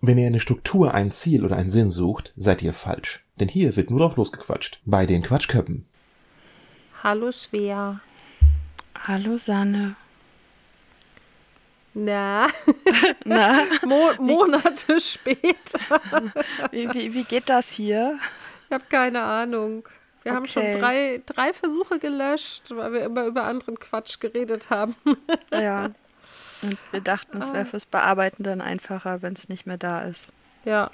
Wenn ihr eine Struktur, ein Ziel oder einen Sinn sucht, seid ihr falsch. Denn hier wird nur drauf losgequatscht. Bei den Quatschköppen. Hallo Svea. Hallo Sanne. Na, Na, Mo Monate später. wie, wie, wie geht das hier? Ich habe keine Ahnung. Wir haben schon Okay. drei, drei Versuche gelöscht, weil wir immer über anderen Quatsch geredet haben. Ja. Und wir dachten, es wäre fürs Bearbeiten dann einfacher, wenn es nicht mehr da ist. ja,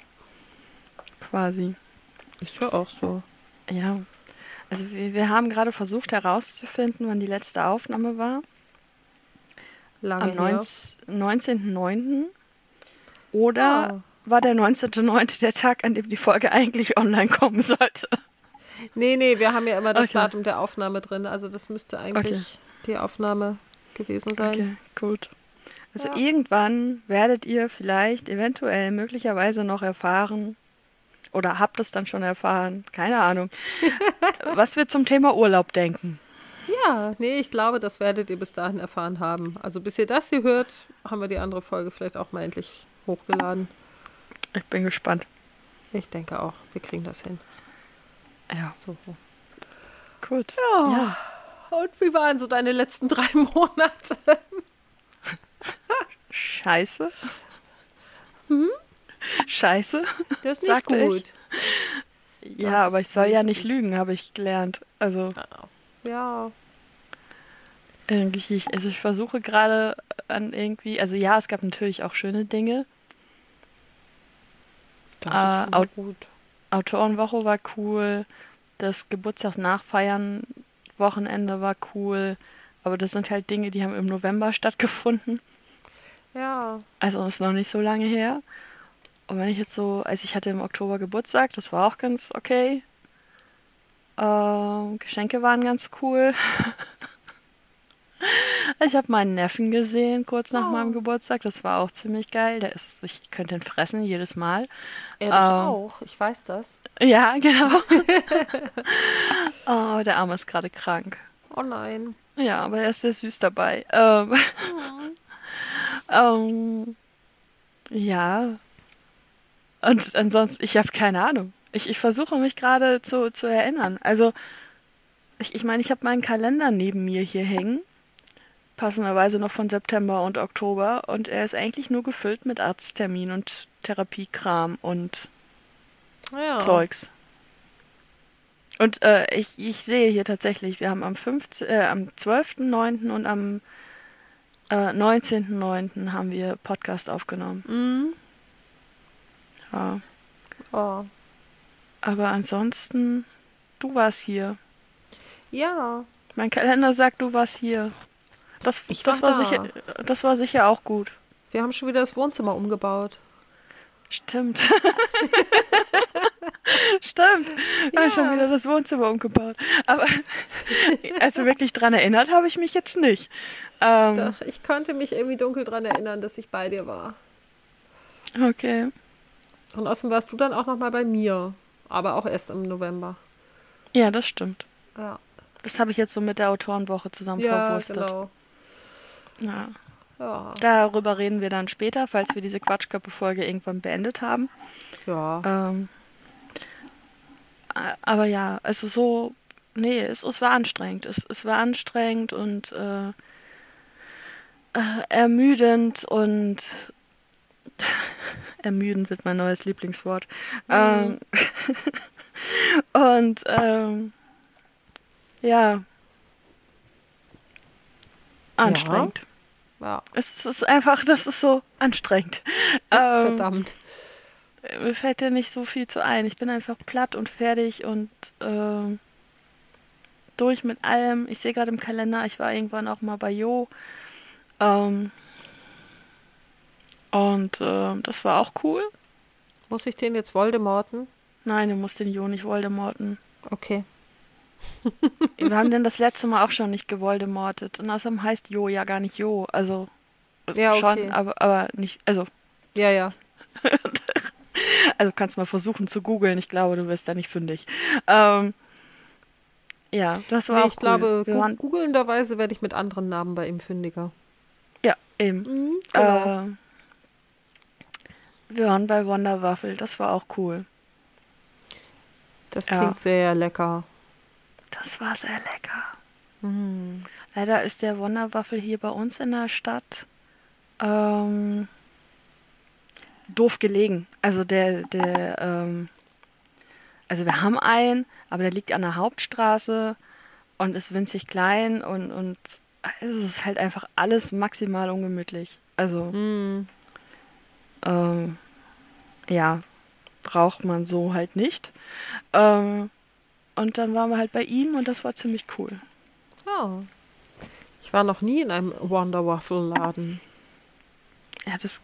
Quasi. ist ja auch so. Ja. Also wir, wir haben gerade versucht herauszufinden, wann die letzte Aufnahme war. Lange Am her. 19 19.09. Oder Ah. war der 19.09. der Tag, an dem die Folge eigentlich online kommen sollte? Nee, nee, wir haben ja immer das Okay. Datum der Aufnahme drin. Also das müsste eigentlich Okay. die Aufnahme gewesen sein. Okay, gut. Also Ja. irgendwann werdet ihr vielleicht eventuell möglicherweise noch erfahren oder habt es dann schon erfahren, keine Ahnung, was wir zum Thema Urlaub denken. Ja, nee, ich glaube, das werdet ihr bis dahin erfahren haben. Also bis ihr das hier hört, haben wir die andere Folge vielleicht auch mal endlich hochgeladen. Ich bin gespannt. Ich denke auch, wir kriegen das hin. Ja, So. gut. Ja. Und wie waren so deine letzten drei Monate? Scheiße. Scheiße. Das ist nicht Sagte ich. gut. Ja, Das aber ich soll ja nicht nicht lügen, habe ich gelernt. Also Ja. irgendwie, also ich versuche gerade an irgendwie, also ja, es gab natürlich auch schöne Dinge. Das Ah, ist schon Aut- gut. Autorenwoche war cool, das Geburtstagsnachfeiern Wochenende war cool, aber das sind halt Dinge, die haben im November stattgefunden. Ja. Also ist noch nicht so lange her. Und wenn ich jetzt so, also ich hatte im Oktober Geburtstag, das war auch ganz okay. Ähm, Geschenke waren ganz cool. ich habe meinen Neffen gesehen kurz nach Oh. meinem Geburtstag. Das war auch ziemlich geil. Der ist, ich könnte ihn fressen jedes Mal. Ehrlich Ähm. auch. Ich weiß das. Ja, genau. oh, der Arme ist gerade krank. Oh nein. Ja, aber er ist sehr süß dabei. Ähm, ähm, ja. Und ansonsten, ich habe keine Ahnung. Ich, ich versuche mich gerade zu, zu erinnern. Also, ich meine, ich, mein, ich habe meinen Kalender neben mir hier hängen. Passenderweise noch von September und Oktober. Und er ist eigentlich nur gefüllt mit Arzttermin und Therapiekram und Ja. Zeugs. Und äh, ich, ich sehe hier tatsächlich, wir haben am, 15, äh, am 12.09. und am äh, 19.09. haben wir Podcast aufgenommen. Mhm. Ja. Oh. Aber ansonsten, du warst hier. Ja. Mein Kalender sagt, du warst hier. Das, Ich das, war war sicher, das war sicher auch gut. Wir haben schon wieder das Wohnzimmer umgebaut. Stimmt. Stimmt. Haben Ja. schon wieder das Wohnzimmer umgebaut. Aber also wirklich dran erinnert habe ich mich jetzt nicht. Ähm, Doch, ich konnte mich irgendwie dunkel dran erinnern, dass ich bei dir war. okay. Und außerdem warst du dann auch noch mal bei mir. Aber auch erst im November. Ja, das stimmt. Ja. Das habe ich jetzt so mit der Autorenwoche zusammen Ja, verwurstet. genau. Ja. Ja. Darüber reden wir dann später, falls wir diese Quatschköppe-Folge irgendwann beendet haben. Ja. Ähm, aber ja, also so, nee, es, es war anstrengend. Es, es war anstrengend und äh, äh, ermüdend und ermüdend wird mein neues Lieblingswort. Ähm, und ähm, ja, anstrengend. ja. Es ist einfach, das ist so anstrengend. Ähm, Verdammt. Mir fällt ja nicht so viel zu ein. Ich bin einfach platt und fertig und ähm, durch mit allem. Ich sehe gerade im Kalender, ich war irgendwann auch mal bei Jo. Ähm, und ähm, das war auch cool. Muss ich den jetzt Voldemorten? Nein, du musst den Jo nicht Voldemorten. Okay. Wir haben den das letzte Mal auch schon nicht gewoldemortet. Und außerdem heißt Jo ja gar nicht Jo. Also Ja, okay. schon, aber, aber nicht, also, Ja, ja. also kannst mal versuchen zu googeln. Ich glaube, du wirst da nicht fündig. Ähm, ja, das war Nee, auch ich cool. glaube, gu waren, googelnderweise werde ich mit anderen Namen bei ihm fündiger. ja, eben. Mhm, genau. Äh, Wir waren bei Wonder Waffle, das war auch cool. Das Ja. klingt sehr lecker. Das war sehr lecker. Leider ist der Wonderwaffel hier bei uns in der Stadt ähm, doof gelegen. Also der, der, ähm, also wir haben einen, aber der liegt an der Hauptstraße und ist winzig klein und, und es ist halt einfach alles maximal ungemütlich. Also Hm. ähm, ja, braucht man so halt nicht. Ähm, und dann waren wir halt bei ihm und das war ziemlich cool. Ja. Ich war noch nie in einem Wonder Waffle Laden. Ja, das.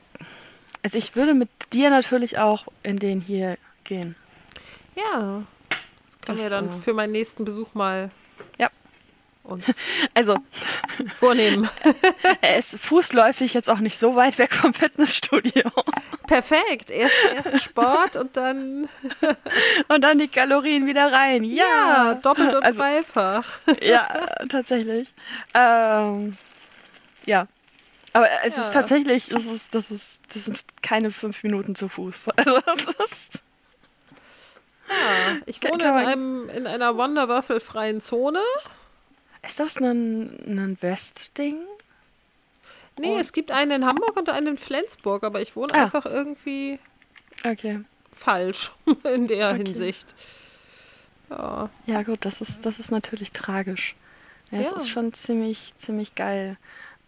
Also ich würde mit dir natürlich auch in den hier gehen. Ja. Das wir Das, dann für meinen nächsten Besuch mal Ja. uns Also, vornehmen. er ist fußläufig jetzt auch nicht so weit weg vom Fitnessstudio. Perfekt. Erst, erst Sport und dann Und dann die Kalorien wieder rein. ja, Ja, doppelt und Also- dreifach. ja, tatsächlich. Ähm, ja. Aber es Ja. ist tatsächlich, es ist, das, ist, das sind keine fünf Minuten zu Fuß. Also es ist. Ja, ich wohne in, einem, in einer Wonder Waffle freien Zone. Ist das ein, ein Westding? Nee, Und- es gibt einen in Hamburg und einen in Flensburg, aber ich wohne Ah. einfach irgendwie Okay. falsch in der Okay. Hinsicht. Ja. Ja, gut, das ist, das ist natürlich tragisch. Ja, es Ja. ist schon ziemlich, ziemlich geil.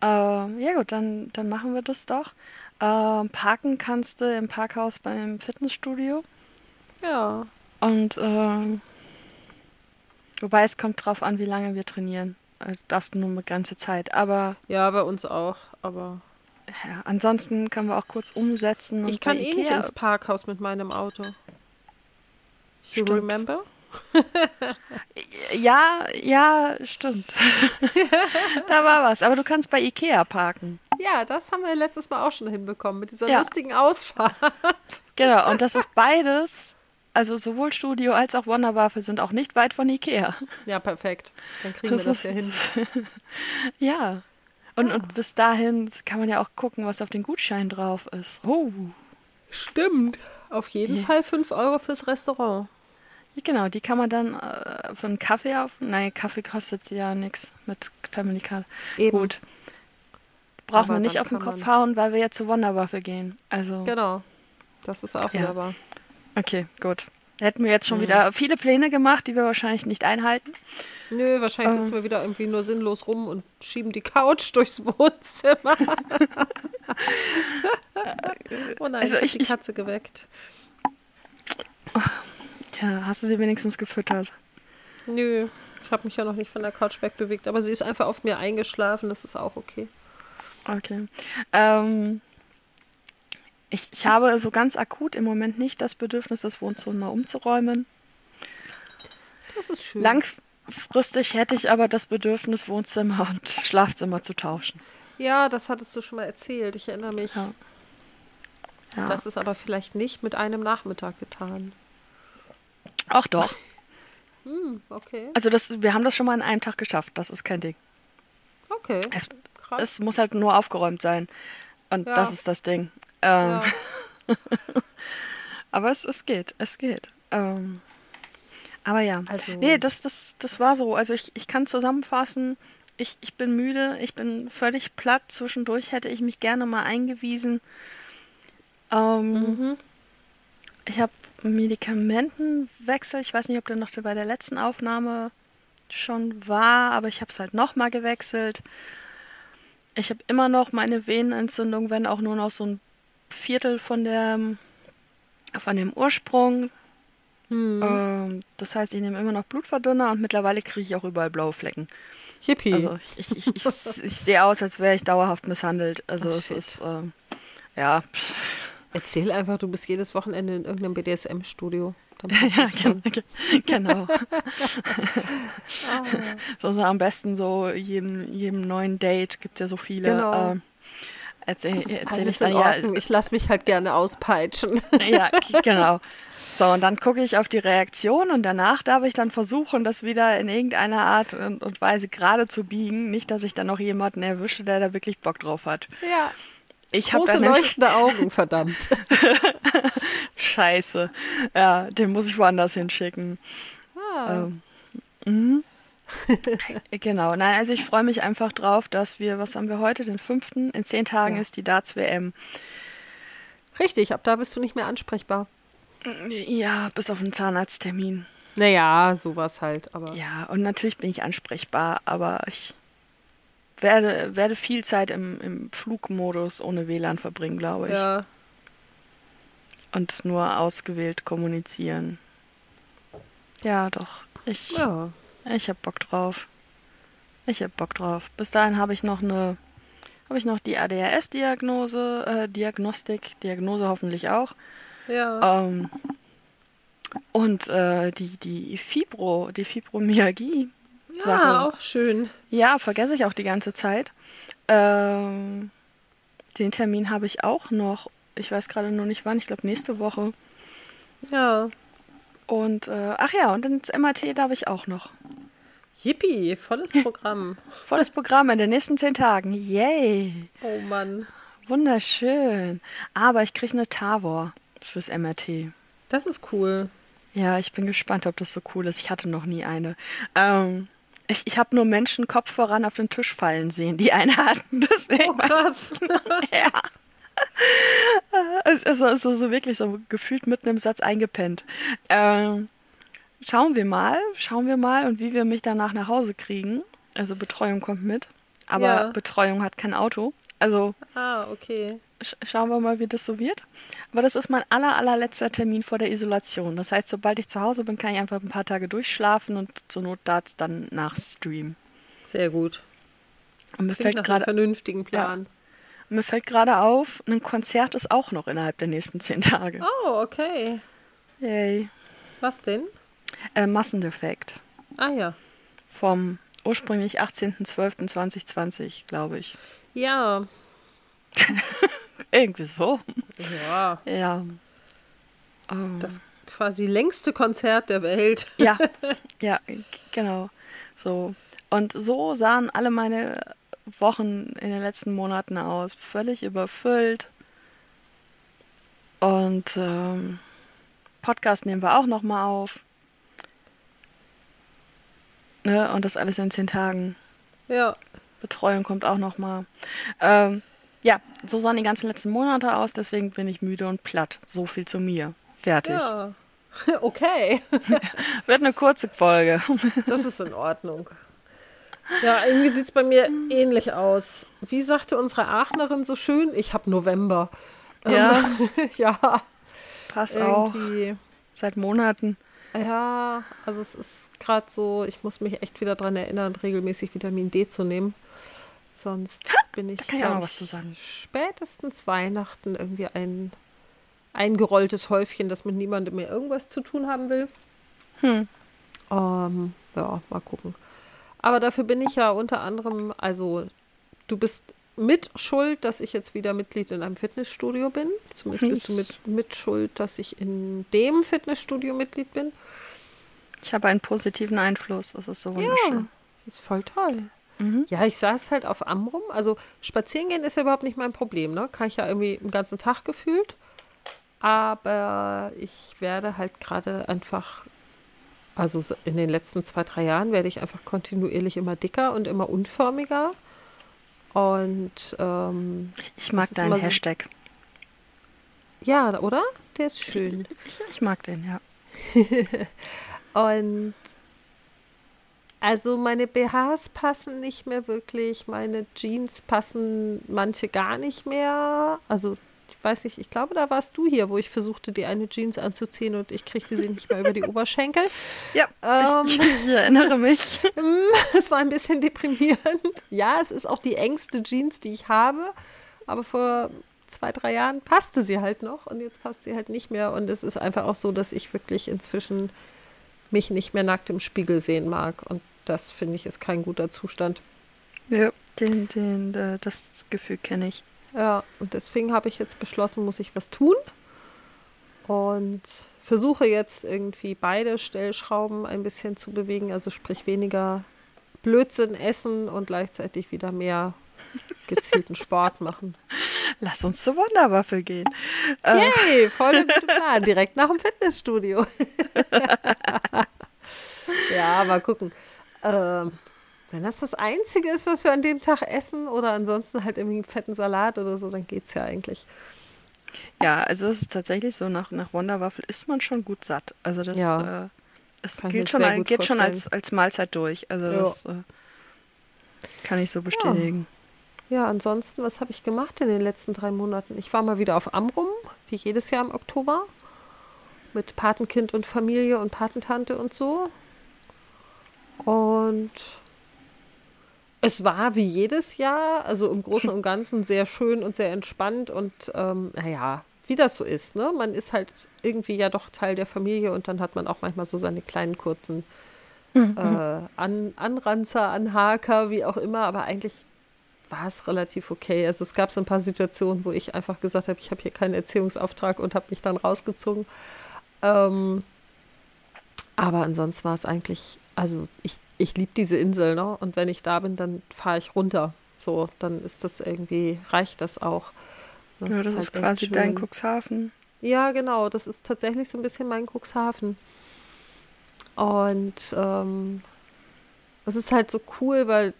Ähm, ja, gut, dann, dann machen wir das doch. Ähm, parken kannst du im Parkhaus beim Fitnessstudio. Ja. Und ähm, wobei es kommt drauf an, wie lange wir trainieren. Äh, Du darfst nur eine begrenzte Zeit. Aber Ja, bei uns auch. Aber ja, ansonsten können wir auch kurz umsetzen. ich und kann bei eh nicht ins Parkhaus mit meinem Auto. You Stimmt. remember? Ja, ja, stimmt. da war was. Aber du kannst bei Ikea parken. Ja, das haben wir letztes Mal auch schon hinbekommen mit dieser Ja. lustigen Ausfahrt. Genau, und das ist beides, also sowohl Studio als auch Wonderwaffe sind auch nicht weit von Ikea. Ja, perfekt. Dann kriegen wir das Das ja hin. Ja. Und, und bis dahin kann man ja auch gucken, was auf den Gutschein drauf ist. Oh, Stimmt. Auf jeden Ja. Fall 5 Euro fürs Restaurant. Genau, die kann man dann äh, für einen Kaffee auf. Nein, Kaffee kostet ja nichts mit Family Card. Eben. Gut. Brauchen Aber wir nicht auf den Kopf man- hauen, weil wir jetzt zur Wonderwaffe gehen. Also, Genau. Das ist auch Ja. wieder wahr. okay, gut. Hätten wir jetzt Mhm. schon wieder viele Pläne gemacht, die wir wahrscheinlich nicht einhalten. Nö, wahrscheinlich Ähm. sitzen wir wieder irgendwie nur sinnlos rum und schieben die Couch durchs Wohnzimmer. oh nein, Also ich, ich- die ich- Katze geweckt. Tja, hast du sie wenigstens gefüttert? Nö, ich habe mich ja noch nicht von der Couch wegbewegt, aber sie ist einfach auf mir eingeschlafen, das ist auch okay. Okay. Ähm, ich, ich habe so ganz akut im Moment nicht das Bedürfnis, das Wohnzimmer umzuräumen. Das ist schön. Langfristig hätte ich aber das Bedürfnis, Wohnzimmer und Schlafzimmer zu tauschen. Ja, das hattest du schon mal erzählt, ich erinnere mich. Ja. Ja. Das ist aber vielleicht nicht mit einem Nachmittag getan. Ach doch. Hm, okay. Also das, wir haben das schon mal in einem Tag geschafft. Das ist kein Ding. Okay. Es, es muss halt nur aufgeräumt sein. Und Ja. das ist das Ding. Ähm, ja. Aber es, es geht, es geht. Ähm, aber ja. Also- nee, das, das, das war so. Also ich, ich kann zusammenfassen, ich, ich bin müde, ich bin völlig platt. Zwischendurch hätte ich mich gerne mal eingewiesen. Ähm, Mhm. Ich habe Medikamentenwechsel. Ich weiß nicht, ob der noch bei der letzten Aufnahme schon war, aber ich habe es halt nochmal gewechselt. Ich habe immer noch meine Venenentzündung, wenn auch nur noch so ein Viertel von der von dem Ursprung. Hm. Ähm, das heißt, ich nehme immer noch Blutverdünner und mittlerweile kriege ich auch überall blaue Flecken. Yippie. Also ich, ich, ich, ich sehe aus, als wäre ich dauerhaft misshandelt. Also Oh, es shit. ist ähm, ja, Erzähl einfach, du bist jedes Wochenende in irgendeinem BDSM-Studio. ja gen- gen- genau. so, so am besten so jedem, jedem neuen Date gibt ja so viele. Genau. Ähm, erzähl, erzähl ich dann ja. Ich lasse mich halt gerne auspeitschen. ja, genau. So, und dann gucke ich auf die Reaktion und danach darf ich dann versuchen, das wieder in irgendeiner Art und, und Weise gerade zu biegen. Nicht, dass ich dann noch jemanden erwische, der da wirklich Bock drauf hat. ja. Ich habe Große da leuchtende Augen, verdammt. Scheiße. Ja, den muss ich woanders hinschicken. Ah, Ähm, mhm. genau, nein, also ich freue mich einfach drauf, dass wir, was haben wir heute, den fünften? In zehn Tagen Ja. ist die Darts-WM. Richtig, ab da bist du nicht mehr ansprechbar. Ja, bis auf einen Zahnarzttermin. Naja, sowas halt, aber. Ja, und natürlich bin ich ansprechbar, aber ich werde, werde viel Zeit im, im Flugmodus ohne WLAN verbringen, glaube ich. Ja, Und nur ausgewählt kommunizieren. Ja, doch. Ich, ja. ich hab Bock drauf. Ich hab Bock drauf. Bis dahin habe ich noch eine, habe ich noch die ADHS-Diagnose, äh, Diagnostik, Diagnose hoffentlich auch. Ja. Ähm, und äh, die, die Fibro, die Fibromyalgie. Ja, Sache. auch schön. Ja, vergesse ich auch die ganze Zeit. Ähm, den Termin habe ich auch noch. Ich weiß gerade nur nicht wann. Ich glaube nächste Woche. Ja. Und äh, ach ja, und ins MRT darf ich auch noch. Yippie, volles Programm. Volles Programm in den nächsten zehn Tagen. Yay! Oh Mann. Wunderschön. Aber ich kriege eine Tavor fürs MRT. Das ist cool. Ja, ich bin gespannt, ob das so cool ist. Ich hatte noch nie eine. Ähm, ich ich habe nur Menschen Kopf voran auf den Tisch fallen sehen, die eine hatten. Deswegen Oh, krass. ja. Es ist also so wirklich so gefühlt mitten im Satz eingepennt. Ähm, schauen wir mal, schauen wir mal und wie wir mich danach nach Hause kriegen. Also Betreuung kommt mit, aber Ja. Betreuung hat kein Auto. Also ah, okay. sch schauen wir mal, wie das so wird. Aber das ist mein aller, allerletzter Termin vor der Isolation. Das heißt, sobald ich zu Hause bin, kann ich einfach ein paar Tage durchschlafen und zur Not Darts dann nachstreamen. Sehr gut. Und mir Klingt fällt nach gerade vernünftigen Plan. mir fällt gerade auf, ein Konzert ist auch noch innerhalb der nächsten zehn Tage. Oh, okay. Yay. Was denn? Äh, Massendefekt. Ah ja. Vom ursprünglich 18.12.2020, glaube ich. Ja. Irgendwie so. Ja. Ja. Ähm, Das quasi längste Konzert der Welt. ja, ja, genau. So. Und so sahen alle meine Wochen in den letzten Monaten aus. Völlig überfüllt. Und ähm, Podcast nehmen wir auch nochmal auf. Ne? Und das alles in zehn Tagen. Ja. Betreuung kommt auch nochmal. Ähm, ja, so sahen die ganzen letzten Monate aus, deswegen bin ich müde und platt. So viel zu mir. Fertig. Ja. Okay. Wird eine kurze Folge. Das ist in Ordnung. Ja, irgendwie sieht es bei mir ähnlich aus. Wie sagte unsere Aachenerin so schön, ich habe November. Ja. Ja, Passt auch. irgendwie. Seit Monaten. Ja, also es ist gerade so, ich muss mich echt wieder daran erinnern, regelmäßig Vitamin D zu nehmen. Sonst bin ich, Da kann ich spätestens Weihnachten irgendwie ein eingerolltes Häufchen, das mit niemandem mehr irgendwas zu tun haben will. Hm. Ähm, ja, mal gucken. Aber dafür bin ich ja unter anderem, also du bist mit schuld, dass ich jetzt wieder Mitglied in einem Fitnessstudio bin. Zumindest bist du mit, mit schuld, dass ich in dem Fitnessstudio Mitglied bin. Ich habe einen positiven Einfluss. Das ist so Ja, wunderschön. das ist voll toll. Mhm. Ja, ich saß halt auf Amrum. Also spazieren gehen ist ja überhaupt nicht mein Problem, ne? Kann ich ja irgendwie den ganzen Tag gefühlt. Aber ich werde halt gerade einfach, also in den letzten zwei, drei Jahren werde ich einfach kontinuierlich immer dicker und immer unförmiger. Und ähm, Ich mag deinen so- Hashtag. ja, oder? Der ist schön. Ich, ich mag den, ja. Und also meine BHs passen nicht mehr wirklich, meine Jeans passen manche gar nicht mehr. Also weiß nicht, ich glaube, da warst du hier, wo ich versuchte, die eine Jeans anzuziehen und ich kriegte sie nicht mehr über die Oberschenkel. Ja, Ähm. ich, ich erinnere mich. Es war ein bisschen deprimierend. Ja, es ist auch die engste Jeans, die ich habe, aber vor zwei, drei Jahren passte sie halt noch und jetzt passt sie halt nicht mehr. Und es ist einfach auch so, dass ich wirklich inzwischen mich nicht mehr nackt im Spiegel sehen mag. Und das finde ich ist kein guter Zustand. Ja, den, den, äh, das Gefühl kenne ich. Ja, und deswegen habe ich jetzt beschlossen, muss ich was tun. Und versuche jetzt irgendwie beide Stellschrauben ein bisschen zu bewegen, also sprich weniger Blödsinn essen und gleichzeitig wieder mehr gezielten Sport machen. Lass uns zur Wunderwaffel gehen. Yay, voll der gute Plan. Direkt nach dem Fitnessstudio. ja, mal gucken. Ähm, wenn das das Einzige ist, was wir an dem Tag essen oder ansonsten halt irgendwie einen fetten Salat oder so, dann geht's ja eigentlich. Ja, also es ist tatsächlich so, nach, nach Wonderwaffel ist man schon gut satt. Also das Ja. äh, es mir gilt schon, geht schon als, vorstellen. als Mahlzeit durch. Also Ja. das äh, kann ich so bestätigen. Ja, ansonsten, was habe ich gemacht in den letzten drei Monaten? Ich war mal wieder auf Amrum, wie jedes Jahr im Oktober, mit Patenkind und Familie und Patentante und so. Und es war wie jedes Jahr, also im Großen und Ganzen sehr schön und sehr entspannt und ähm, naja, wie das so ist, ne? Man ist halt irgendwie ja doch Teil der Familie und dann hat man auch manchmal so seine kleinen kurzen äh, An Anranzer, Anhaker, wie auch immer, aber eigentlich war es relativ okay. Also es gab so ein paar Situationen, wo ich einfach gesagt habe, ich habe hier keinen Erziehungsauftrag und habe mich dann rausgezogen. Ähm, aber ansonsten war es eigentlich, also ich, ich liebe diese Insel, ne? Und wenn ich da bin, dann fahre ich runter. So, dann ist das irgendwie, reicht das auch. Ja, das ist, halt echt quasi dein. Cuxhaven. Ja, genau. Das ist tatsächlich so ein bisschen mein Cuxhaven. Und ähm, das ist halt so cool, weil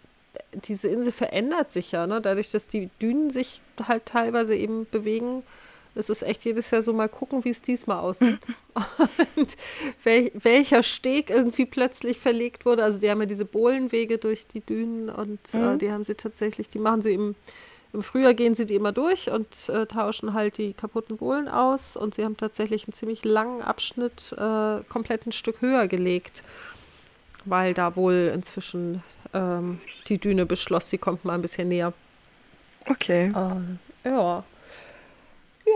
diese Insel verändert sich ja, ne? Dadurch, dass die Dünen sich halt teilweise eben bewegen. Es ist echt jedes Jahr so mal gucken, wie es diesmal aussieht. Und wel welcher Steg irgendwie plötzlich verlegt wurde. Also die haben ja diese Bohlenwege durch die Dünen und äh, die haben sie tatsächlich, die machen sie im, im Frühjahr gehen sie die immer durch und äh, tauschen halt die kaputten Bohlen aus. Und sie haben tatsächlich einen ziemlich langen Abschnitt äh, komplett ein Stück höher gelegt, weil da wohl inzwischen ähm, die Düne beschloss, sie kommt mal ein bisschen näher. Okay. Ähm, ja.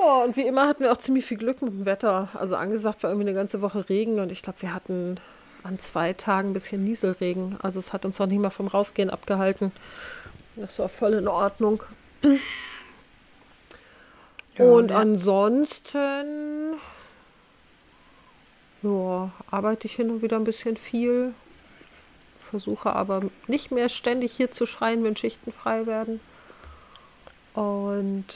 Ja, und wie immer hatten wir auch ziemlich viel Glück mit dem Wetter. Also angesagt war irgendwie eine ganze Woche Regen und ich glaube, wir hatten an zwei Tagen ein bisschen Nieselregen. Also es hat uns auch nicht mal vom Rausgehen abgehalten. Das war voll in Ordnung. Ja, und ja. ansonsten ja, arbeite ich hin und wieder ein bisschen viel. Versuche aber nicht mehr ständig hier zu schreien, wenn Schichten frei werden. Und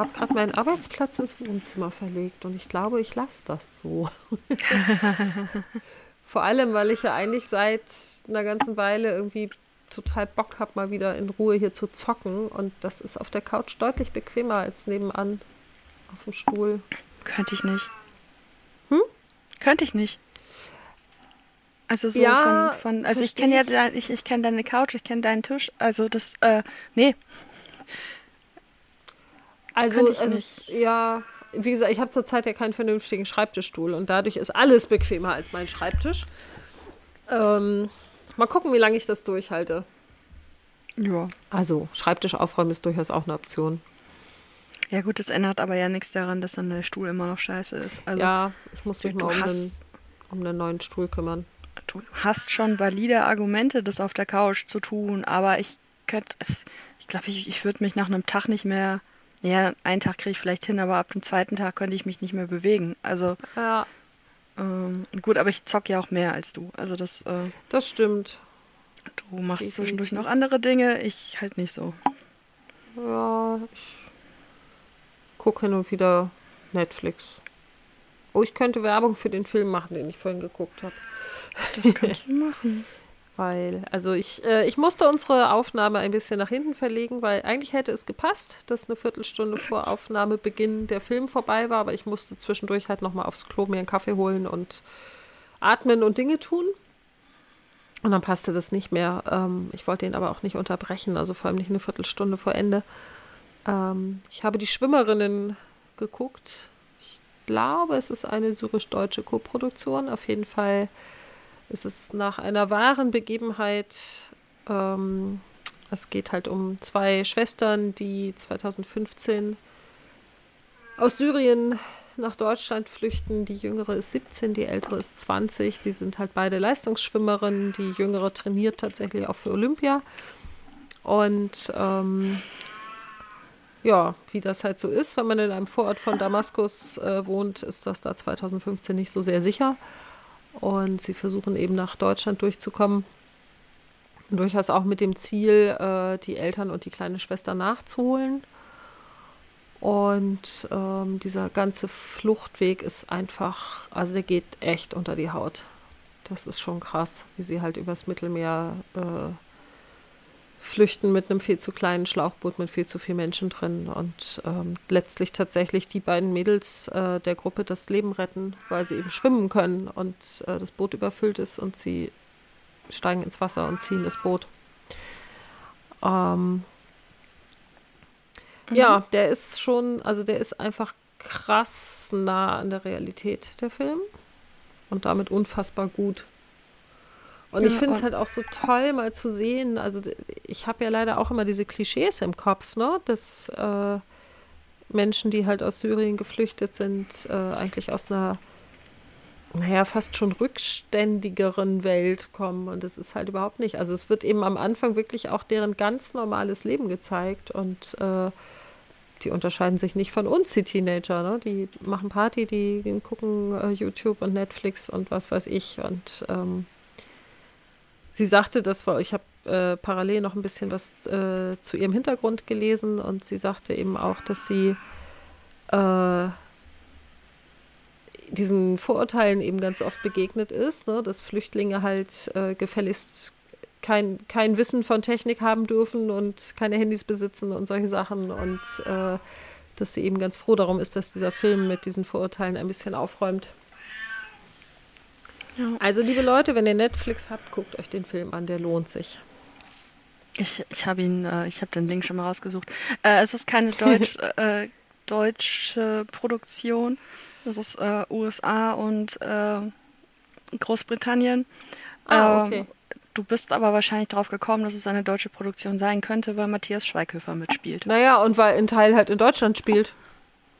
habe gerade meinen Arbeitsplatz ins Wohnzimmer verlegt und ich glaube, ich lasse das so. Vor allem, weil ich ja eigentlich seit einer ganzen Weile irgendwie total Bock habe, mal wieder in Ruhe hier zu zocken. Und das ist auf der Couch deutlich bequemer als nebenan auf dem Stuhl. Könnte ich nicht. Hm? Könnte ich nicht. Also so Ja, von, von also ich kenne ja ich, ich kenne deine Couch, ich kenne deinen Tisch, also das äh nee, Also, ist, ja, wie gesagt, ich habe zurzeit ja keinen vernünftigen Schreibtischstuhl und dadurch ist alles bequemer als mein Schreibtisch. Ähm, mal gucken, wie lange ich das durchhalte. ja. Also, Schreibtisch aufräumen ist durchaus auch eine Option. Ja gut, das ändert aber ja nichts daran, dass dann der Stuhl immer noch scheiße ist. Also ja, ich muss mich du mal um einen, hast- um einen neuen Stuhl kümmern. du hast schon valide Argumente, das auf der Couch zu tun, aber ich könnte es, ich glaube, ich, ich würde mich nach einem Tag nicht mehr, ja, einen Tag kriege ich vielleicht hin, aber ab dem zweiten Tag könnte ich mich nicht mehr bewegen. Also Ja, ähm, gut, aber ich zocke ja auch mehr als du. Also das, äh, das stimmt. du machst zwischendurch Definitiv. noch andere Dinge, ich halt nicht so. Ja, ich gucke hin und wieder Netflix. Oh, ich könnte Werbung für den Film machen, den ich vorhin geguckt habe. Das kannst du machen. Weil, also ich, äh, ich musste unsere Aufnahme ein bisschen nach hinten verlegen, weil eigentlich hätte es gepasst, dass eine Viertelstunde vor Aufnahmebeginn der Film vorbei war, aber ich musste zwischendurch halt nochmal aufs Klo mir einen Kaffee holen und atmen und Dinge tun. Und dann passte das nicht mehr. Ähm, ich wollte ihn aber auch nicht unterbrechen, also vor allem nicht eine Viertelstunde vor Ende. Ähm, ich habe die Schwimmerinnen geguckt. Ich glaube, es ist eine syrisch-deutsche Koproduktion. Auf jeden Fall ist es nach einer wahren Begebenheit. Ähm, es geht halt um zwei Schwestern, die 2015 aus Syrien nach Deutschland flüchten. Die jüngere ist 17, die ältere ist 20. Die sind halt beide Leistungsschwimmerinnen. Die jüngere trainiert tatsächlich auch für Olympia. Und ähm, ja, wie das halt so ist, wenn man in einem Vorort von Damaskus äh, wohnt, ist das da 2015 nicht so sehr sicher. Und sie versuchen eben nach Deutschland durchzukommen. durchaus auch mit dem Ziel, äh, die Eltern und die kleine Schwester nachzuholen. Und ähm, dieser ganze Fluchtweg ist einfach, also der geht echt unter die Haut. Das ist schon krass, wie sie halt übers Mittelmeer äh, flüchten mit einem viel zu kleinen Schlauchboot mit viel zu vielen Menschen drin und ähm, letztlich tatsächlich die beiden Mädels äh, der Gruppe das Leben retten, weil sie eben schwimmen können und äh, das Boot überfüllt ist und sie steigen ins Wasser und ziehen das Boot. Ähm, mhm. Ja, der ist schon, also der ist einfach krass nah an der Realität, der Film. Und damit unfassbar gut. Und ja, ich finde es halt auch so toll, mal zu sehen. Also, ich habe ja leider auch immer diese Klischees im Kopf, ne? Dass äh, Menschen, die halt aus Syrien geflüchtet sind, äh, eigentlich aus einer naja, fast schon rückständigeren Welt kommen. Und das ist halt überhaupt nicht. Also es wird eben am Anfang wirklich auch deren ganz normales Leben gezeigt. Und äh, die unterscheiden sich nicht von uns, die Teenager. Ne? Die machen Party, die, gucken äh, YouTube und Netflix und was weiß ich. Und ähm, sie sagte, das war, ich habe äh, parallel noch ein bisschen was äh, zu ihrem Hintergrund gelesen und sie sagte eben auch, dass sie äh, diesen Vorurteilen eben ganz oft begegnet ist, ne, dass Flüchtlinge halt äh, gefälligst kein, kein Wissen von Technik haben dürfen und keine Handys besitzen und solche Sachen und äh, dass sie eben ganz froh darum ist, dass dieser Film mit diesen Vorurteilen ein bisschen aufräumt. Ja. Also liebe Leute, wenn ihr Netflix habt, guckt euch den Film an, der lohnt sich. Ich, ich habe ihn, äh, ich habe den Link schon mal rausgesucht. Äh, es ist keine Deutsch, äh, deutsche Produktion. Das ist äh, USA und äh, Großbritannien. Ah, okay. Ähm, du bist aber wahrscheinlich drauf gekommen, dass es eine deutsche Produktion sein könnte, weil Matthias Schweighöfer mitspielt. Naja, und weil ein Teil halt in Deutschland spielt.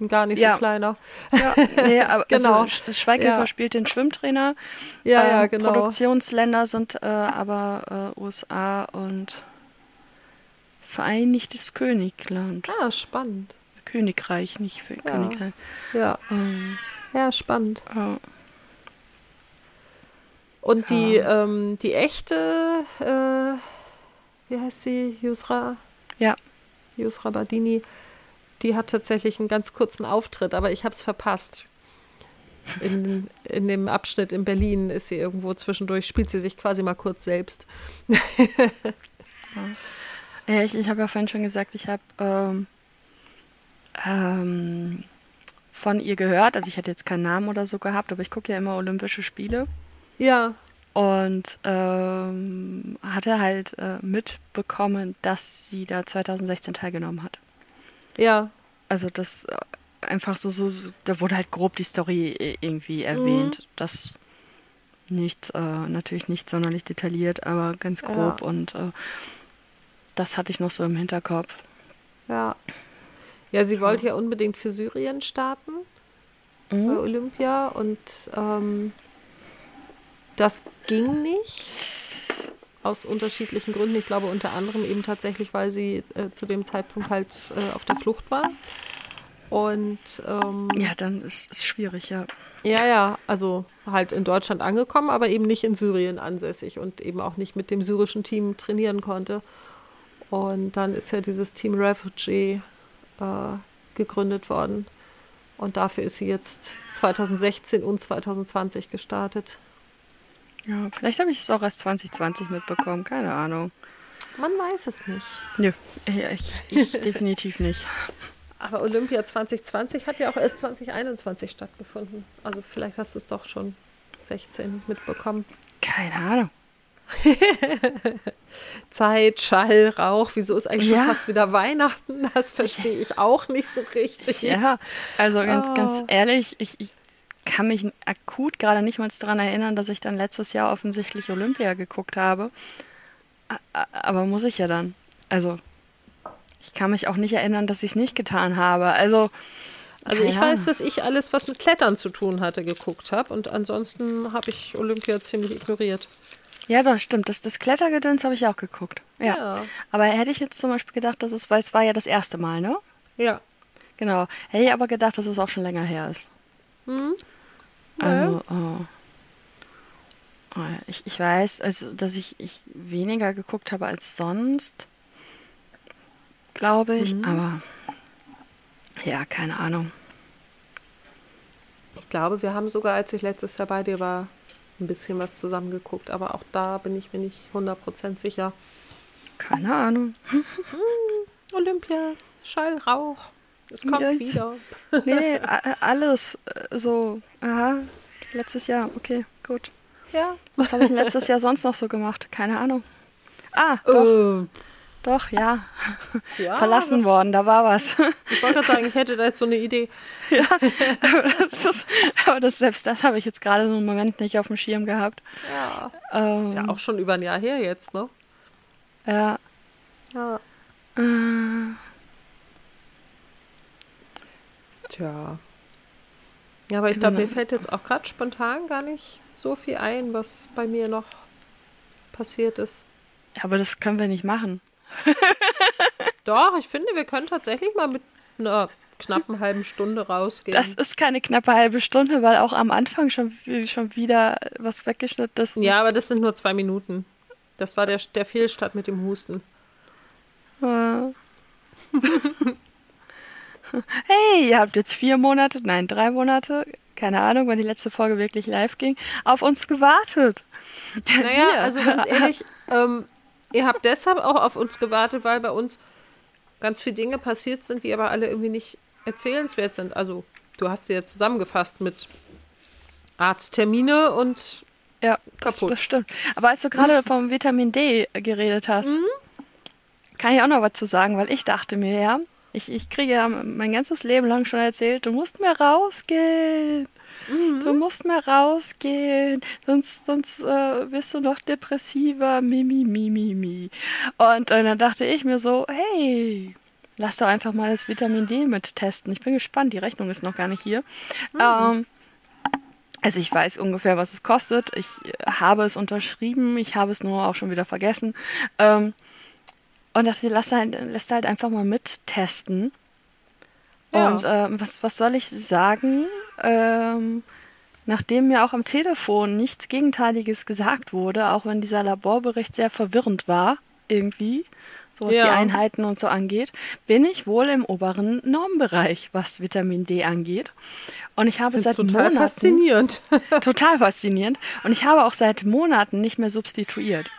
Gar nicht ja. so kleiner. Ja, nee, aber genau. Also Schweighöfer ja. spielt den Schwimmtrainer. Ja, ja, ähm, genau. Produktionsländer sind äh, aber äh, USA und Vereinigtes Königland. Ah, spannend. Königreich, nicht für ja. Königreich. Ja. Ähm, ja, spannend. Ja. Und ja. die, ähm, die echte, äh, wie heißt sie, Yusra? Ja. Yusra Badini, die hat tatsächlich einen ganz kurzen Auftritt, aber ich habe es verpasst. In, in dem Abschnitt in Berlin ist sie irgendwo zwischendurch, spielt sie sich quasi mal kurz selbst. ja, ich, ich habe ja vorhin schon gesagt, ich habe ähm, ähm, von ihr gehört. Also ich hatte jetzt keinen Namen oder so gehabt, aber ich gucke ja immer Olympische Spiele. Ja. Und ähm, hatte halt äh, mitbekommen, dass sie da 2016 teilgenommen hat. Ja. Also das äh, einfach so, so, so, da wurde halt grob die Story irgendwie erwähnt. Mhm. Das nicht, äh, natürlich nicht sonderlich detailliert, aber ganz grob. Ja. Und äh, das hatte ich noch so im Hinterkopf. Ja. Ja, sie wollte ja unbedingt für Syrien starten mhm. bei Olympia und ähm, das ging nicht aus unterschiedlichen Gründen. Ich glaube unter anderem eben tatsächlich, weil sie äh, zu dem Zeitpunkt halt äh, auf der Flucht war. Und ähm, ja, dann ist es schwierig, ja. Ja, ja, also halt in Deutschland angekommen, aber eben nicht in Syrien ansässig und eben auch nicht mit dem syrischen Team trainieren konnte. Und dann ist ja dieses Team Refugee äh, gegründet worden. Und dafür ist sie jetzt 2016 und 2020 gestartet. Ja, vielleicht habe ich es auch erst 2020 mitbekommen, keine Ahnung. Man weiß es nicht. Nö, ich, ich definitiv nicht. Aber Olympia 2020 hat ja auch erst 2021 stattgefunden. Also vielleicht hast du es doch schon 16 mitbekommen. Keine Ahnung. Zeit, Schall, Rauch. Wieso ist eigentlich ja. schon fast wieder Weihnachten? Das verstehe ich auch nicht so richtig. Ja, also ganz, oh. ganz ehrlich, ich, ich kann mich akut gerade nicht mal daran erinnern, dass ich dann letztes Jahr offensichtlich Olympia geguckt habe. Aber muss ich ja dann. Also, ich kann mich auch nicht erinnern, dass ich es nicht getan habe. Also, also ich weiß, dass ich alles, was mit Klettern zu tun hatte, geguckt habe und ansonsten habe ich Olympia ziemlich ignoriert. Ja, das stimmt. Das, das Klettergedöns habe ich auch geguckt. Ja. ja. Aber hätte ich jetzt zum Beispiel gedacht, dass es, weil es war ja das erste Mal, ne? Ja. Genau. Hätte ich aber gedacht, dass es auch schon länger her ist. Hm. Also, oh. Ich, ich weiß, also, dass ich, ich weniger geguckt habe als sonst, glaube ich, aber ja, keine Ahnung. Ich glaube, wir haben sogar, als ich letztes Jahr bei dir war, ein bisschen was zusammengeguckt. Aber auch da bin ich mir nicht 100% sicher. Keine Ahnung. Olympia, Schall, Rauch. Es kommt Ja, wieder. Nee, alles äh, so, aha, letztes Jahr, okay, gut. Ja. Was habe ich letztes Jahr sonst noch so gemacht? Keine Ahnung. Ah, doch, Äh, doch, ja. ja, Verlassen worden, da war was. Ich wollte gerade sagen, ich hätte da jetzt so eine Idee. aber, das ist, aber das, selbst das habe ich jetzt gerade so einen Moment nicht auf dem Schirm gehabt. Ja. Ähm, Ist ja auch schon über ein Jahr her jetzt, ne? ja, Ja. äh, Tja. Ja, aber ich glaube, mir Genau. fällt jetzt auch gerade spontan gar nicht so viel ein, was bei mir noch passiert ist. ja, aber das können wir nicht machen. Doch, ich finde, wir können tatsächlich mal mit einer knappen halben Stunde rausgehen. Das ist keine knappe halbe Stunde, weil auch am Anfang schon, schon wieder was weggeschnitten ist. ja, aber das sind nur zwei Minuten. Das war der, der Fehlstart mit dem Husten. Äh. hey, ihr habt jetzt vier Monate, nein, drei Monate, keine Ahnung, wann die letzte Folge wirklich live ging, auf uns gewartet. Naja, Wir. also ganz ehrlich, ähm, ihr habt deshalb auch auf uns gewartet, weil bei uns ganz viele Dinge passiert sind, die aber alle irgendwie nicht erzählenswert sind. Also, du hast sie ja zusammengefasst mit Arzttermine und Ja, Kaputt. das stimmt. Aber als du gerade vom Vitamin D geredet hast, kann ich auch noch was zu sagen, weil ich dachte mir ja, ich, ich kriege ja mein ganzes Leben lang schon erzählt, du musst mehr rausgehen. Du musst mehr rausgehen, sonst, sonst äh, bist du noch depressiver, mi, mi, mi. Und äh, dann dachte ich mir so, hey, lass doch einfach mal das Vitamin D mit testen. Ich bin gespannt, die Rechnung ist noch gar nicht hier. Ähm, also ich weiß ungefähr, was es kostet. Ich habe es unterschrieben, ich habe es nur auch schon wieder vergessen. Ähm, und dachte, lass halt, lässt halt einfach mal mittesten. Ja. Und ähm, was, was soll ich sagen? Ähm, nachdem mir auch am Telefon nichts Gegenteiliges gesagt wurde, auch wenn dieser Laborbericht sehr verwirrend war, irgendwie, so was Ja. die Einheiten und so angeht, bin ich wohl im oberen Normbereich, was Vitamin D angeht. Und ich habe seit total Monaten faszinierend. total faszinierend. Und ich habe auch seit Monaten nicht mehr substituiert.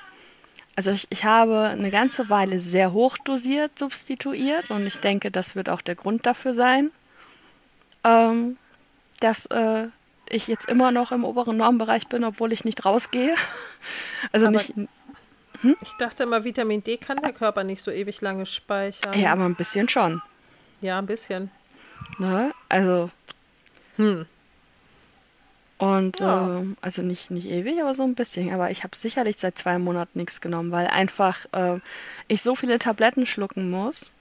Also ich, ich habe eine ganze Weile sehr hoch dosiert substituiert und ich denke, das wird auch der Grund dafür sein, ähm, dass äh, ich jetzt immer noch im oberen Normbereich bin, obwohl ich nicht rausgehe. Also Aber- nicht, Ich dachte immer, Vitamin D kann der Körper nicht so ewig lange speichern. ja, aber ein bisschen schon. Ja, ein bisschen. Ne? Also Hm. Und Ja. ähm, also nicht, nicht ewig, aber so ein bisschen. Aber ich habe sicherlich seit zwei Monaten nichts genommen, weil einfach äh, ich so viele Tabletten schlucken muss,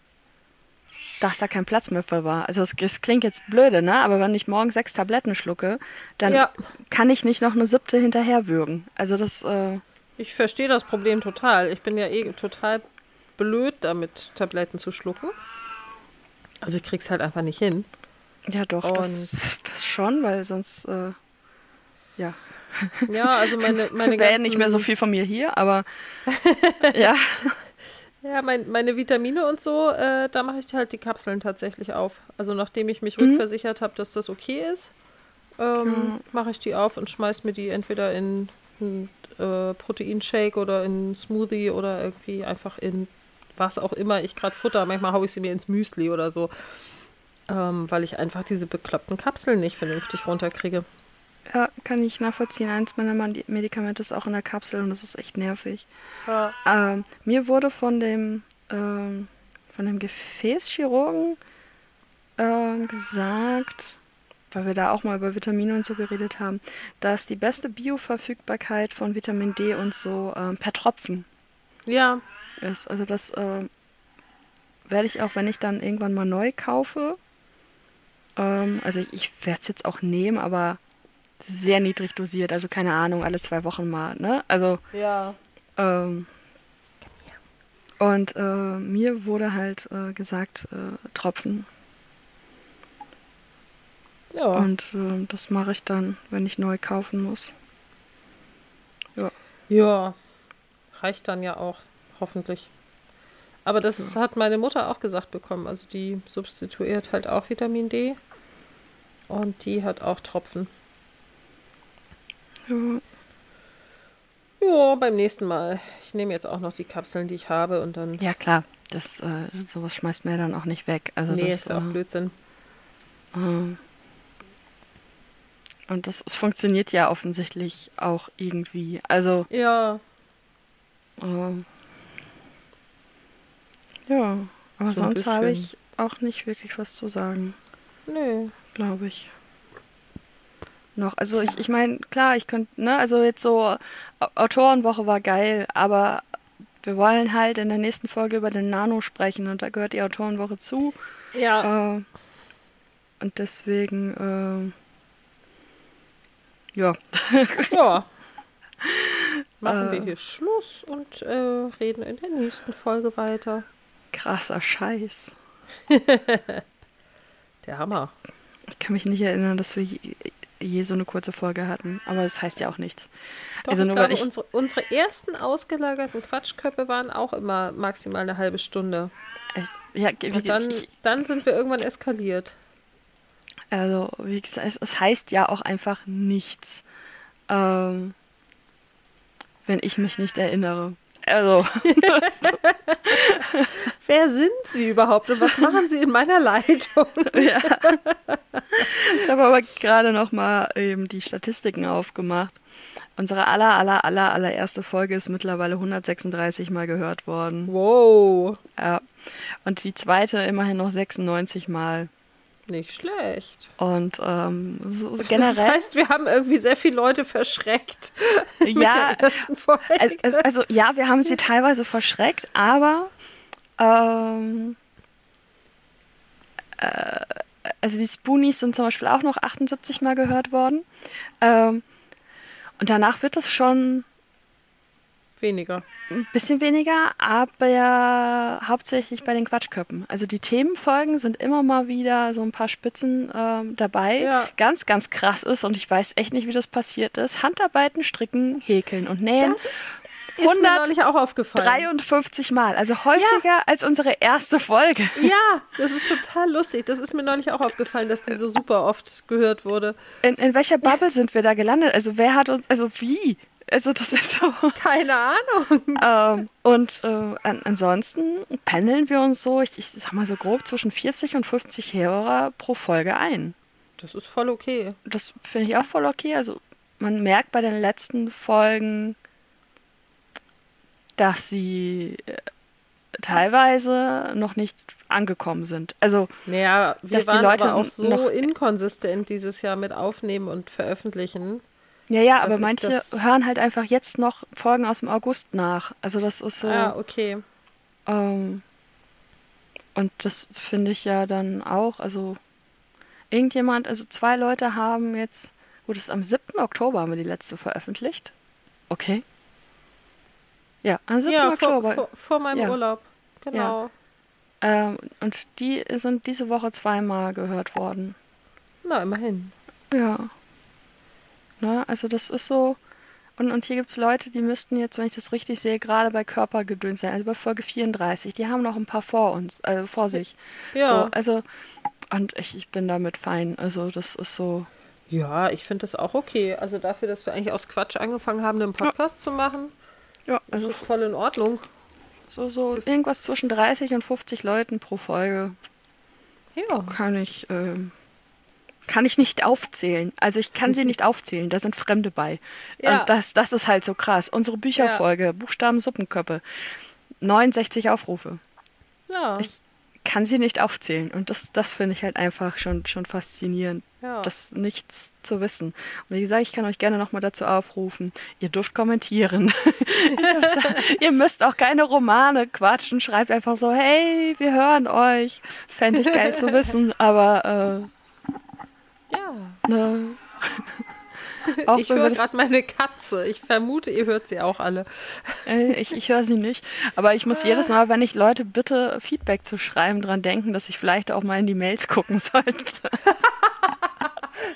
dass da kein Platz mehr für war. Also es, es klingt jetzt blöde, ne? Aber wenn ich morgen sechs Tabletten schlucke, dann Ja. kann ich nicht noch eine siebte hinterherwürgen. Also das, äh, Ich verstehe das Problem total. Ich bin ja eh total blöd damit, Tabletten zu schlucken. Also ich krieg's halt einfach nicht hin. ja doch, das, das schon, weil sonst, äh, ja, Ja, also meine, meine wäre ganzen, nicht mehr so viel von mir hier, aber ja. Ja, mein, meine Vitamine und so, äh, da mache ich halt die Kapseln tatsächlich auf. Also nachdem ich mich rückversichert habe, dass das okay ist, ähm, mache ich die auf und schmeiß mir die entweder in einen äh, Proteinshake oder in einen Smoothie oder irgendwie einfach in was auch immer ich gerade futter. Manchmal haue ich sie mir ins Müsli oder so, ähm, weil ich einfach diese bekloppten Kapseln nicht vernünftig runterkriege. Ja, kann ich nachvollziehen. Eins meiner Medi- Medikamente ist auch in der Kapsel und das ist echt nervig. Ja. Ähm, mir wurde von dem, ähm, von dem Gefäßchirurgen ähm, gesagt, weil wir da auch mal über Vitamine und so geredet haben, dass die beste Bioverfügbarkeit von Vitamin D und so ähm, per Tropfen Ja, ist. Also das ähm, werde ich auch, wenn ich dann irgendwann mal neu kaufe, ähm, also ich, ich werde es jetzt auch nehmen, aber sehr niedrig dosiert, also keine Ahnung, alle zwei Wochen mal, ne? Also ja. ähm, und äh, mir wurde halt äh, gesagt, äh, Tropfen. Ja. Und äh, das mache ich dann, wenn ich neu kaufen muss. Ja, reicht dann ja auch, hoffentlich. Aber das hat meine Mutter auch gesagt bekommen. Also die substituiert halt auch Vitamin D. Und die hat auch Tropfen. Ja. Ja, beim nächsten Mal. Ich nehme jetzt auch noch die Kapseln, die ich habe und dann. Ja, klar. Das, äh, sowas schmeißt mir dann auch nicht weg. Also nee, das, ist auch äh, Blödsinn. äh, und das es funktioniert ja offensichtlich auch irgendwie. Also, Ja, äh, ja. Aber So sonst habe ich auch nicht wirklich was zu sagen, nö. glaube ich. Noch. Also ich, ich meine, klar, ich könnte, ne, also jetzt so Au- Autorenwoche war geil, aber wir wollen halt in der nächsten Folge über den Nano sprechen und da gehört die Autorenwoche zu. Ja, Äh, und deswegen, äh, ja, ja. Machen wir Äh. hier Schluss und äh, reden in der nächsten Folge weiter. krasser Scheiß. Der Hammer. Ich kann mich nicht erinnern, dass wir je, so eine kurze Folge hatten, aber das heißt ja auch nichts. Doch, also nur glaube, weil ich, unsere, unsere ersten ausgelagerten Quatschköpfe waren auch immer maximal eine halbe Stunde. echt, ja, wie, dann, ich, dann sind wir irgendwann eskaliert. also wie gesagt, es, es heißt ja auch einfach nichts, ähm, wenn ich mich nicht erinnere. Also, Wer sind Sie überhaupt und was machen Sie in meiner Leitung? ja. Ich habe aber gerade noch mal eben die Statistiken aufgemacht. Unsere aller, aller, aller, allererste Folge ist mittlerweile 136 Mal gehört worden. Wow, Ja. Und die zweite immerhin noch 96 Mal. Nicht schlecht. Und ähm, so, so Das generell. heißt, wir haben irgendwie sehr viele Leute verschreckt Ja, also, also, ja, wir haben sie teilweise verschreckt, aber ähm, äh, also die Spoonies sind zum Beispiel auch noch 78 Mal gehört worden. Ähm, und danach wird es schon Weniger. ein bisschen weniger, aber hauptsächlich bei den Quatschköppen. Also die Themenfolgen sind immer mal wieder so ein paar Spitzen ähm, dabei. Ja. Ganz, ganz krass ist und ich weiß echt nicht, wie das passiert ist. Handarbeiten, Stricken, Häkeln und Nähen. Das ist mir neulich auch aufgefallen. 53 Mal, also häufiger als unsere erste Folge. Ja, das ist total lustig. Das ist mir neulich auch aufgefallen, dass die so super oft gehört wurde. In, in welcher Bubble sind wir da gelandet? Also wer hat uns, also wie? Also das ist so. Keine Ahnung. ähm, und äh, an, ansonsten pendeln wir uns so, ich, ich sag mal so grob zwischen 40 und 50 Hörer pro Folge ein. Das ist voll okay. Das finde ich auch voll okay. Also man merkt bei den letzten Folgen, dass sie äh, teilweise noch nicht angekommen sind. Also Naja, wir Dass die waren Leute aber auch so noch- inkonsistent dieses Jahr mit Aufnehmen und Veröffentlichen. Ja, ja, aber ich manche hören halt einfach jetzt noch Folgen aus dem August nach. Also das ist so. Ah, okay. Ähm, und das finde ich ja dann auch, also irgendjemand, also zwei Leute haben jetzt, gut, das ist am 7. Oktober haben wir die letzte veröffentlicht. Okay. Ja, am 7. Ja, vor, Oktober. vor, vor meinem Ja. Urlaub. Genau. Ähm, und die sind diese Woche zweimal gehört worden. Na, immerhin. Ja. Ne, also das ist so. Und, und hier gibt es Leute, die müssten jetzt, wenn ich das richtig sehe, gerade bei Körpergedöns sein, also bei Folge 34. Die haben noch ein paar vor uns, also vor sich. Ja. So, also, und ich, ich bin damit fein. Also das ist so. Ja, ich finde das auch okay. Also dafür, dass wir eigentlich aus Quatsch angefangen haben, einen Podcast zu machen, Ja, ist also das voll in Ordnung. so, so irgendwas zwischen 30 und 50 Leuten pro Folge Ja. kann ich, ähm, kann ich nicht aufzählen. Also ich kann sie nicht aufzählen, da sind Fremde bei. Ja. Und das, das ist halt so krass. Unsere Bücherfolge, Buchstaben Suppenköppe, 69 Aufrufe. Ja. Ich kann sie nicht aufzählen. Und das, das finde ich halt einfach schon, schon faszinierend, Ja. das nichts zu wissen. Und wie gesagt, ich kann euch gerne nochmal dazu aufrufen. Ihr dürft kommentieren. ihr, müsst auch keine Romane quatschen. Schreibt einfach so, hey, wir hören euch. Fände ich geil zu wissen, aber ja. äh, ne. auch ich höre gerade meine Katze. Ich vermute, ihr hört sie auch alle. Äh, Ich, ich höre sie nicht. Aber ich muss jedes Mal, wenn ich Leute bitte, Feedback zu schreiben, dran denken, dass ich vielleicht auch mal in die Mails gucken sollte.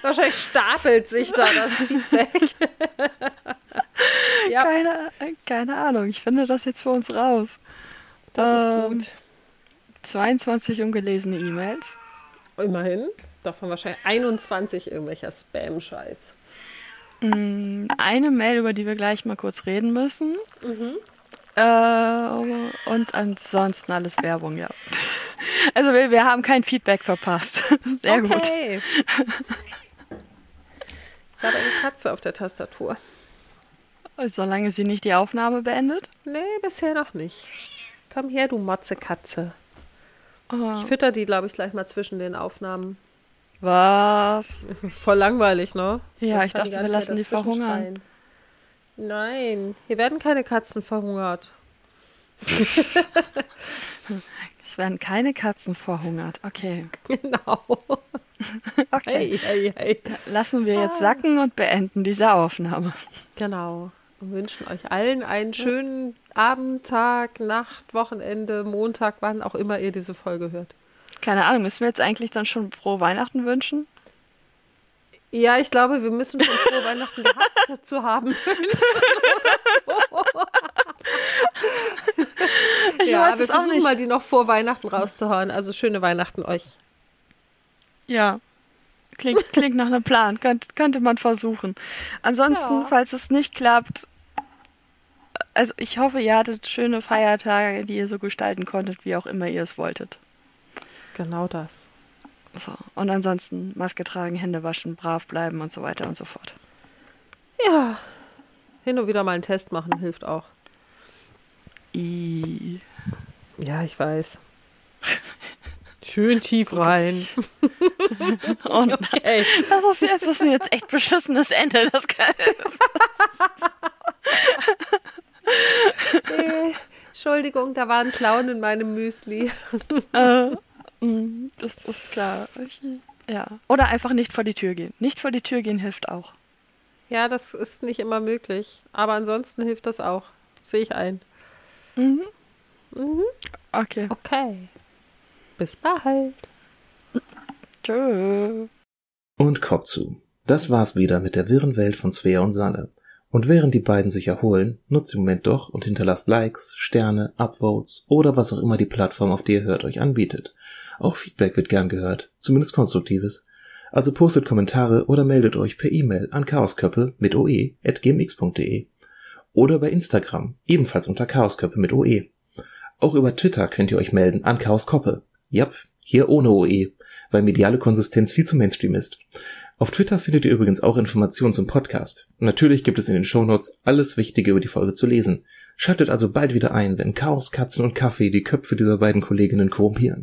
Wahrscheinlich stapelt sich da das Feedback. Ja. Keine, keine Ahnung. Ich finde das jetzt für uns raus. Das Ähm, ist 22 ungelesene E-Mails. gut. Immerhin. Davon wahrscheinlich 21 irgendwelcher Spam-Scheiß. Mm, Eine Mail, über die wir gleich mal kurz reden müssen. Mhm. Äh, und ansonsten alles Werbung, ja. Also wir, wir haben kein Feedback verpasst. Sehr gut. okay. Ich habe eine Katze auf der Tastatur. Solange sie nicht die Aufnahme beendet. Nee, bisher noch nicht. Komm her, du Motzekatze. Oh, Ich fütter die, glaube ich, gleich mal zwischen den Aufnahmen. Was? Voll langweilig, ne? Ja, Dann ich dachte, wir lassen die verhungern. Nein, hier werden keine Katzen verhungert. Es werden keine Katzen verhungert. Okay. Genau. Okay. Hey, hey, hey. Lassen wir jetzt sacken und beenden diese Aufnahme. Genau. Und wünschen euch allen einen schönen Abend, Tag, Nacht, Wochenende, Montag, wann auch immer ihr diese Folge hört. Keine Ahnung, müssen wir jetzt eigentlich dann schon frohe Weihnachten wünschen? Ja, ich glaube, wir müssen schon frohe Weihnachten gehabt zu haben. Ich ja, weiß wir es auch versuchen nicht. mal, die noch vor Weihnachten rauszuhauen. Also schöne Weihnachten euch. Ja. Klingt, klingt nach einem Plan. Könnte, könnte man versuchen. Ansonsten, Ja. falls es nicht klappt, also ich hoffe, ihr hattet schöne Feiertage, die ihr so gestalten konntet, wie auch immer ihr es wolltet. Genau das. So. Und ansonsten Maske tragen, Hände waschen, brav bleiben und so weiter und so fort. Ja. Hin und wieder mal einen Test machen hilft auch. I. Ja, ich weiß. Schön tief rein. Und Okay. das ist jetzt, das ist jetzt echt beschissenes Ende. Das kann, Äh, Entschuldigung, da war ein Clown in meinem Müsli. äh, mm, das ist klar. Ja. Oder einfach nicht vor die Tür gehen. Nicht vor die Tür gehen hilft auch. Ja, das ist nicht immer möglich. Aber ansonsten hilft das auch. Sehe ich ein. Okay. Okay. Bis bald. Tschö. Und Kopf zu. Das war's wieder mit der wirren Welt von Svea und Sanne. Und während die beiden sich erholen, nutzt den Moment doch und hinterlasst Likes, Sterne, Upvotes oder was auch immer die Plattform, auf der ihr hört, euch anbietet. Auch Feedback wird gern gehört, zumindest konstruktives. Also postet Kommentare oder meldet euch per E-Mail an chaosköppe mit oe at gmx.de oder bei Instagram, ebenfalls unter chaosköppe mit oe. Auch über Twitter könnt ihr euch melden an chaoskoppe. Jap, hier ohne oe, weil mediale Konsistenz viel zu Mainstream ist. Auf Twitter findet ihr übrigens auch Informationen zum Podcast. Natürlich gibt es in den Shownotes alles Wichtige über die Folge zu lesen. Schaltet also bald wieder ein, wenn Chaos, Katzen und Kaffee die Köpfe dieser beiden Kolleginnen korrumpieren.